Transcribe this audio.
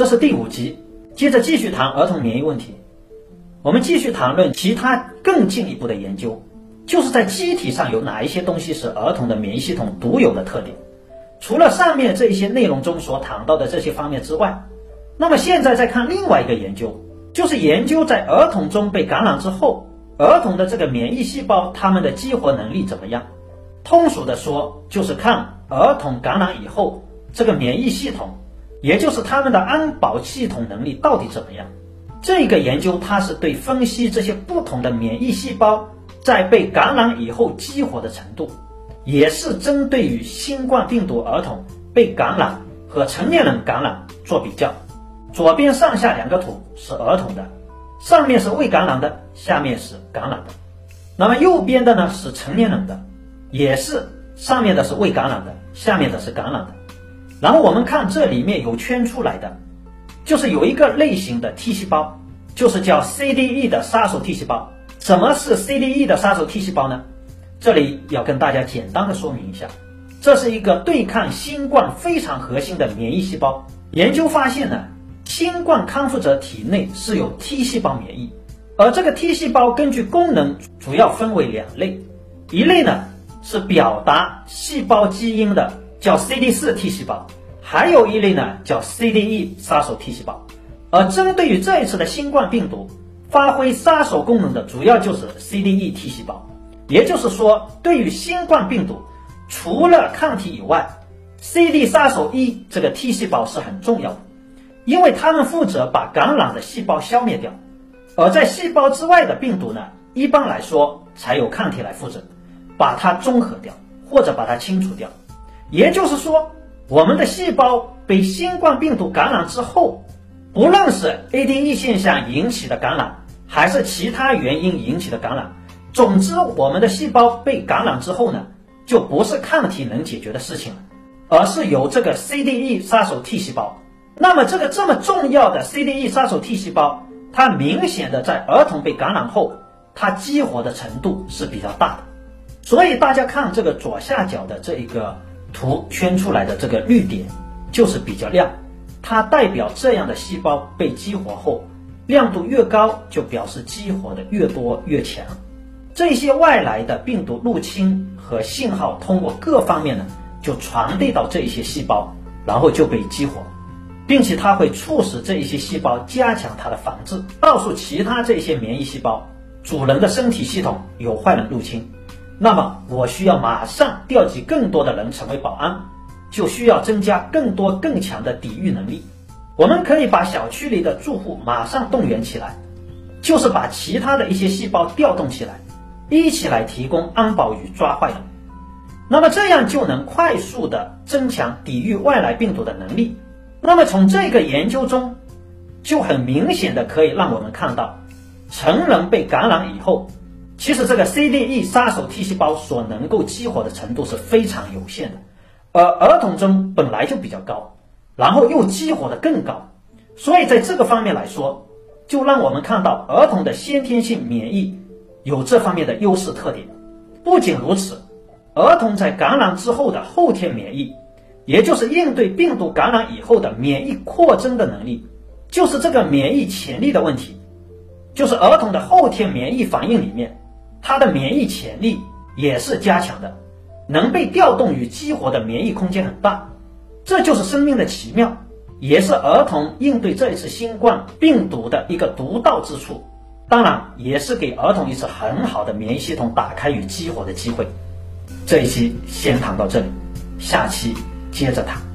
这是第五集，接着继续谈儿童免疫问题。我们继续谈论其他更进一步的研究，就是在机体上有哪一些东西是儿童的免疫系统独有的特点。除了上面这一些内容中所谈到的这些方面之外，那么现在再看另外一个研究，就是研究在儿童中被感染之后，儿童的这个免疫细胞它们的激活能力怎么样？通俗的说，就是看儿童感染以后这个免疫系统，也就是他们的安保系统能力到底怎么样。这个研究它是对分析这些不同的免疫细胞在被感染以后激活的程度，也是针对于新冠病毒儿童被感染和成年人感染做比较。左边上下两个图是儿童的，上面是未感染的，下面是感染的。那么右边的呢是成年人的，也是上面的是未感染的，下面的是感染的。然后我们看这里面有圈出来的。就是有一个类型的 T 细胞，就是叫 CDE 的杀手 T 细胞。什么是 CDE 的杀手 T 细胞呢？这里要跟大家简单的说明一下，这是一个对抗新冠非常核心的免疫细胞。研究发现呢，新冠康复者体内是有 T 细胞免疫，而这个 T 细胞根据功能主要分为两类，一类呢是表达细胞基因的，叫 CD4 T 细胞。还有一类呢，叫 CDE 杀手 T 细胞，而针对于这一次的新冠病毒，发挥杀手功能的主要就是 CDE T 细胞。也就是说，对于新冠病毒，除了抗体以外，CD 杀手一这个 T 细胞是很重要的，因为它们负责把感染的细胞消灭掉。而在细胞之外的病毒呢，一般来说才有抗体来负责，把它中和掉或者把它清除掉。也就是说。我们的细胞被新冠病毒感染之后，不论是 ADE 现象引起的感染，还是其他原因引起的感染，总之我们的细胞被感染之后呢，就不是抗体能解决的事情了，而是由这个 CDE 杀手 T 细胞。那么这个这么重要的 CDE 杀手 T 细胞，它明显的在儿童被感染后，它激活的程度是比较大的。所以大家看这个左下角的这一个。图圈出来的这个绿点就是比较亮，它代表这样的细胞被激活后，亮度越高，就表示激活的越多越强。这些外来的病毒入侵和信号通过各方面呢，就传递到这一些细胞，然后就被激活，并且它会促使这一些细胞加强它的防治，告诉其他这些免疫细胞，主人的身体系统有坏人入侵。那么我需要马上调集更多的人成为保安，就需要增加更多更强的抵御能力。我们可以把小区里的住户马上动员起来，就是把其他的一些细胞调动起来，一起来提供安保与抓坏人。那么这样就能快速的增强抵御外来病毒的能力。那么从这个研究中，就很明显的可以让我们看到，成人被感染以后。其实这个 CDE 杀手 T 细胞所能够激活的程度是非常有限的，而儿童中本来就比较高，然后又激活的更高，所以在这个方面来说，就让我们看到儿童的先天性免疫有这方面的优势特点。不仅如此，儿童在感染之后的后天免疫，也就是应对病毒感染以后的免疫扩增的能力，就是这个免疫潜力的问题，就是儿童的后天免疫反应里面。它的免疫潜力也是加强的，能被调动与激活的免疫空间很大，这就是生命的奇妙，也是儿童应对这一次新冠病毒的一个独到之处。当然，也是给儿童一次很好的免疫系统打开与激活的机会。这一期先谈到这里，下期接着谈。